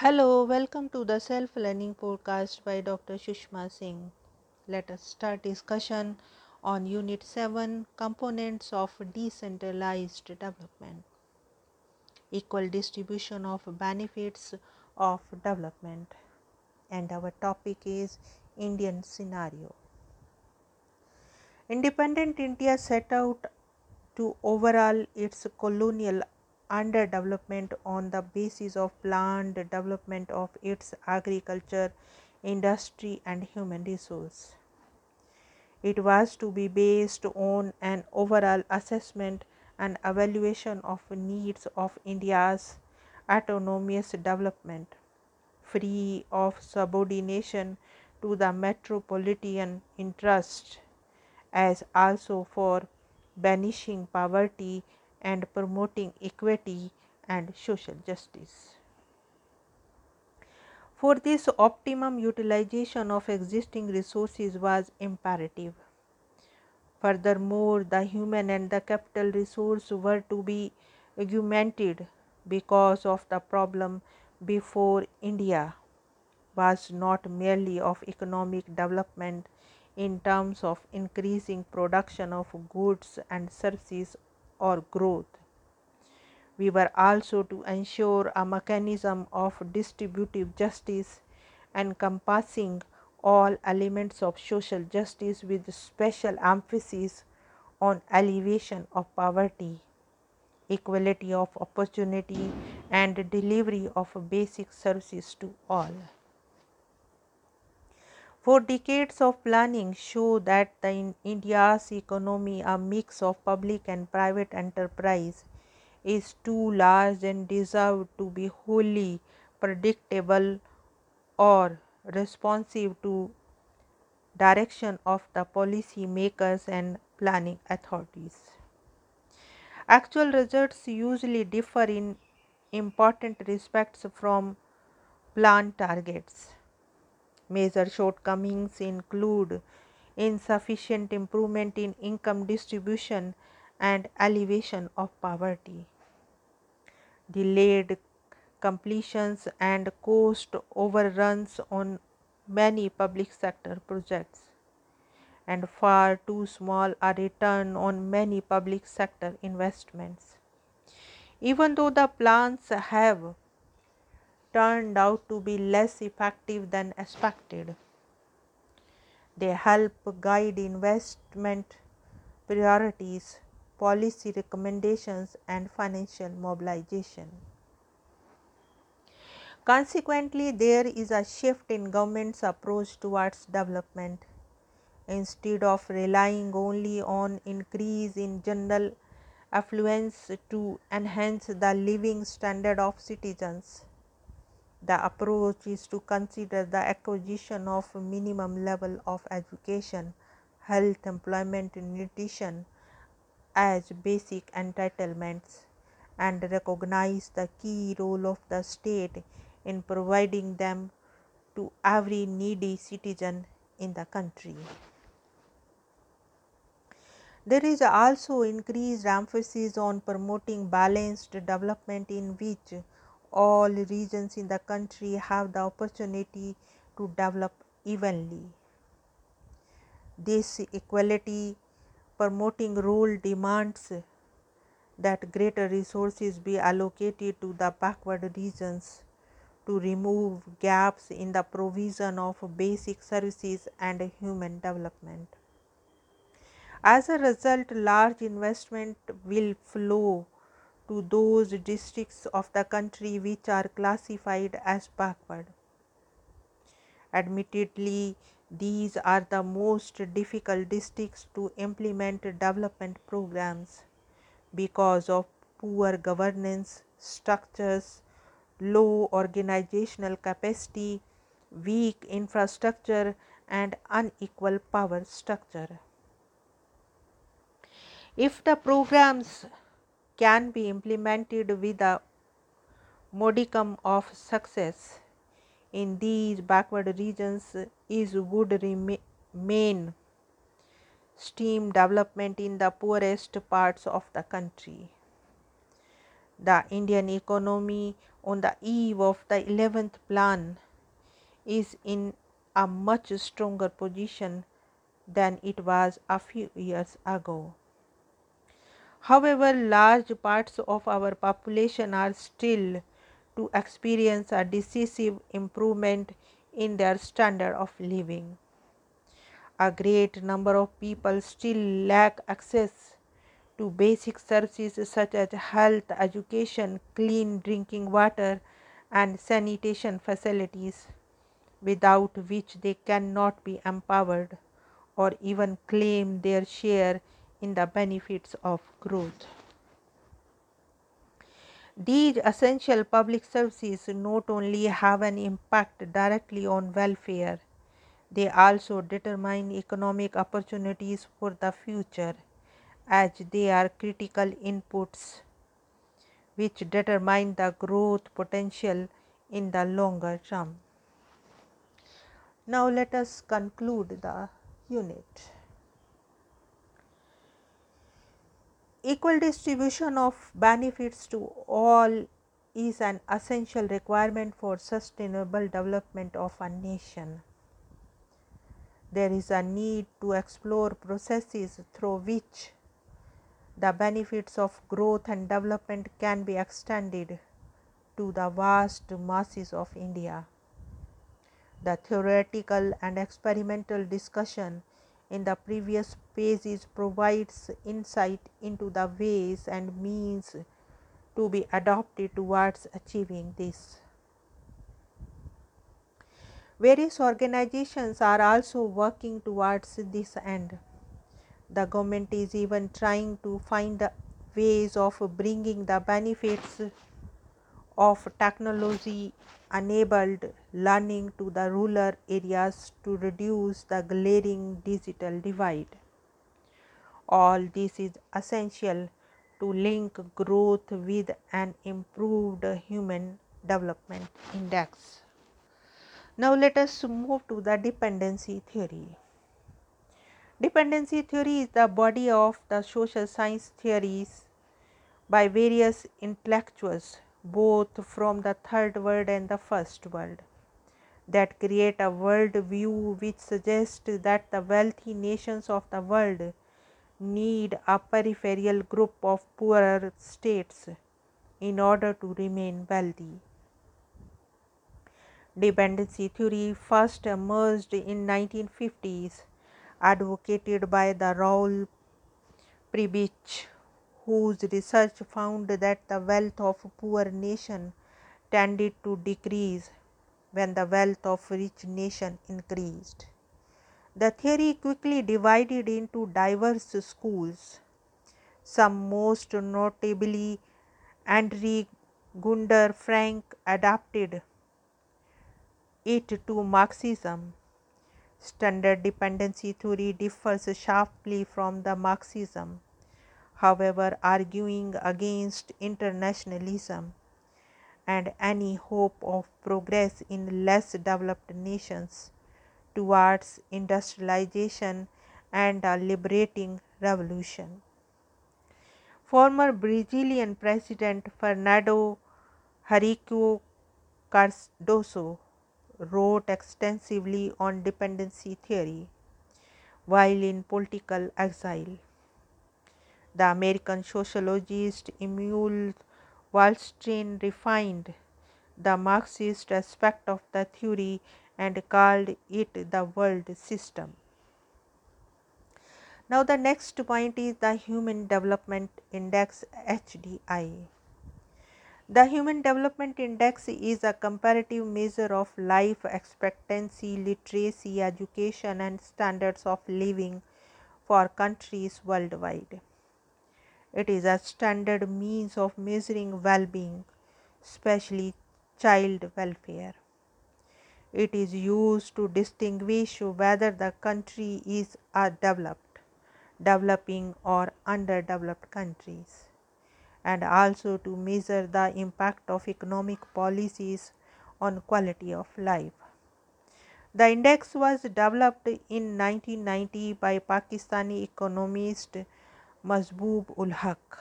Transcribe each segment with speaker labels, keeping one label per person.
Speaker 1: Hello, welcome to the Self Learning Podcast by Dr. Sushma Singh. Let us start discussion on Unit 7 Components of Decentralized Development Equal Distribution of Benefits of Development. And our topic is Indian Scenario. Independent India set out to overhaul its colonial underdevelopment on the basis of planned development of its agriculture, industry, and human resource. It was to be based on an overall assessment and evaluation of needs of India's autonomous development, free of subordination to the metropolitan interest, as also for banishing poverty and promoting equity and social justice. For this, optimum utilization of existing resources was imperative. Furthermore, the human and the capital resource were to be augmented because of the problem before India was not merely of economic development in terms of increasing production of goods and services or growth. We were also to ensure a mechanism of distributive justice encompassing all elements of social justice with special emphasis on alleviation of poverty, equality of opportunity, and delivery of basic services to all. For decades of planning show that the in India's economy, a mix of public and private enterprise, is too large and deserved to be wholly predictable or responsive to direction of the policy makers and planning authorities. Actual results usually differ in important respects from planned targets. Major shortcomings include insufficient improvement in income distribution and alleviation of poverty, delayed completions and cost overruns on many public sector projects, and far too small a return on many public sector investments. Even though the plans have turned out to be less effective than expected. They help guide investment priorities, policy recommendations, and financial mobilization. Consequently, there is a shift in government's approach towards development. Instead of relying only on increase in general affluence to enhance the living standard of citizens, the approach is to consider the acquisition of minimum level of education, health, employment, nutrition as basic entitlements and recognize the key role of the state in providing them to every needy citizen in the country. There is also increased emphasis on promoting balanced development in which all regions in the country have the opportunity to develop evenly. This equality promoting rule demands that greater resources be allocated to the backward regions to remove gaps in the provision of basic services and human development. As a result, large investment will flow to those districts of the country which are classified as backward. Admittedly, these are the most difficult districts to implement development programs because of poor governance structures, low organizational capacity, weak infrastructure, and unequal power structure. If the programs can be implemented with a modicum of success in these backward regions is would remain steam development in the poorest parts of the country. The Indian economy on the eve of the 11th plan is in a much stronger position than it was a few years ago. However, large parts of our population are still to experience a decisive improvement in their standard of living. A great number of people still lack access to basic services such as health, education, clean drinking water, and sanitation facilities, without which they cannot be empowered or even claim their share in the benefits of growth. These essential public services not only have an impact directly on welfare, they also determine economic opportunities for the future as they are critical inputs which determine the growth potential in the longer term. Now, let us conclude the unit. Equal distribution of benefits to all is an essential requirement for sustainable development of a nation. There is a need to explore processes through which the benefits of growth and development can be extended to the vast masses of India. The theoretical and experimental discussion in the previous pages provides insight into the ways and means to be adopted towards achieving this. Various organizations are also working towards this end. The government is even trying to find ways of bringing the benefits of technology enabled learning to the rural areas to reduce the glaring digital divide. All this is essential to link growth with an improved human development index. Now, let us move to the dependency theory. Dependency theory is the body of the social science theories by various intellectuals, both from the third world and the first world, that create a world view which suggests that the wealthy nations of the world need a peripheral group of poorer states in order to remain wealthy. Dependency theory first emerged in 1950s, advocated by the Raoul Prebisch, whose research found that the wealth of poor nation tended to decrease when the wealth of rich nation increased. The theory quickly divided into diverse schools, some most notably Andre Gunder Frank adapted it to Marxism. Standard dependency theory differs sharply from the Marxism, however, arguing against internationalism and any hope of progress in less developed nations towards industrialization and a liberating revolution. Former Brazilian President Fernando Henrique Cardoso wrote extensively on dependency theory while in political exile. The American sociologist Immanuel Wallerstein refined the Marxist aspect of the theory and called it the world system. Now, the next point is the Human Development Index HDI. The Human Development Index is a comparative measure of life expectancy, literacy, education, and standards of living for countries worldwide. It is a standard means of measuring well being, especially child welfare. It is used to distinguish whether the country is a developed, developing, or underdeveloped countries and also to measure the impact of economic policies on quality of life. The index was developed in 1990 by Pakistani economist Mahbub ul Haq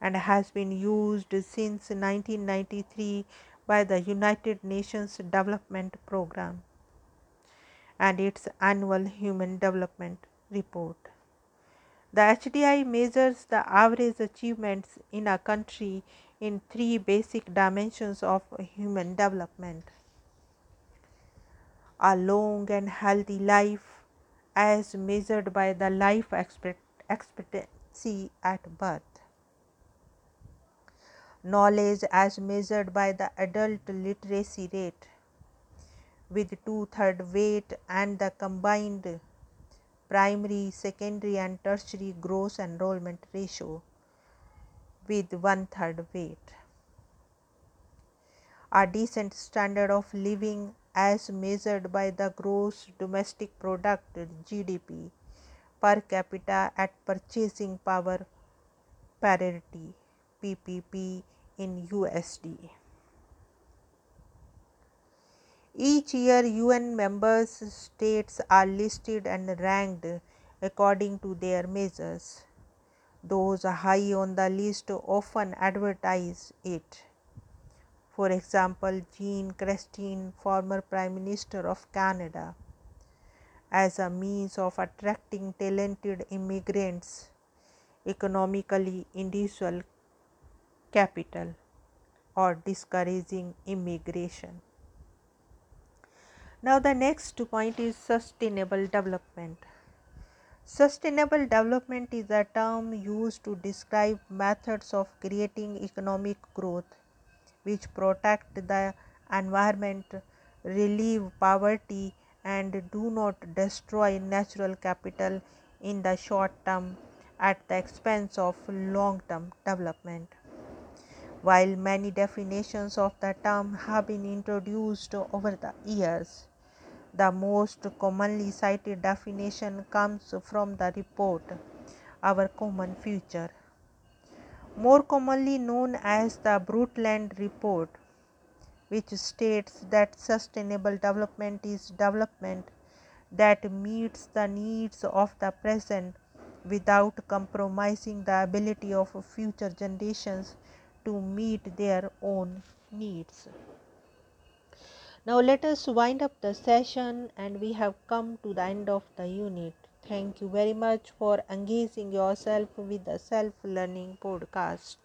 Speaker 1: and has been used since 1993 by the United Nations Development Programme and its annual Human Development Report. The HDI measures the average achievements in a country in three basic dimensions of human development a long and healthy life as measured by the life expectancy at birth, knowledge as measured by the adult literacy rate with two third weight and the combined primary, secondary, and tertiary gross enrollment ratio with one third weight. A decent standard of living as measured by the gross domestic product GDP per capita at purchasing power parity PPP in USD. Each year, UN members states are listed and ranked according to their measures. Those high on the list often advertise it. For example, Jean Chrétien, former Prime Minister of Canada, as a means of attracting talented immigrants, economically individual capital, or discouraging immigration. Now, the next point is sustainable development. Sustainable development is a term used to describe methods of creating economic growth which protect the environment, relieve poverty, and do not destroy natural capital in the short term at the expense of long term development. While many definitions of the term have been introduced over the years, the most commonly cited definition comes from the report Our Common Future, more commonly known as the Brundtland Report, which states that sustainable development is development that meets the needs of the present without compromising the ability of future generations to meet their own needs. Now, let us wind up the session, and we have come to the end of the unit. Thank you very much for engaging yourself with the self learning podcast.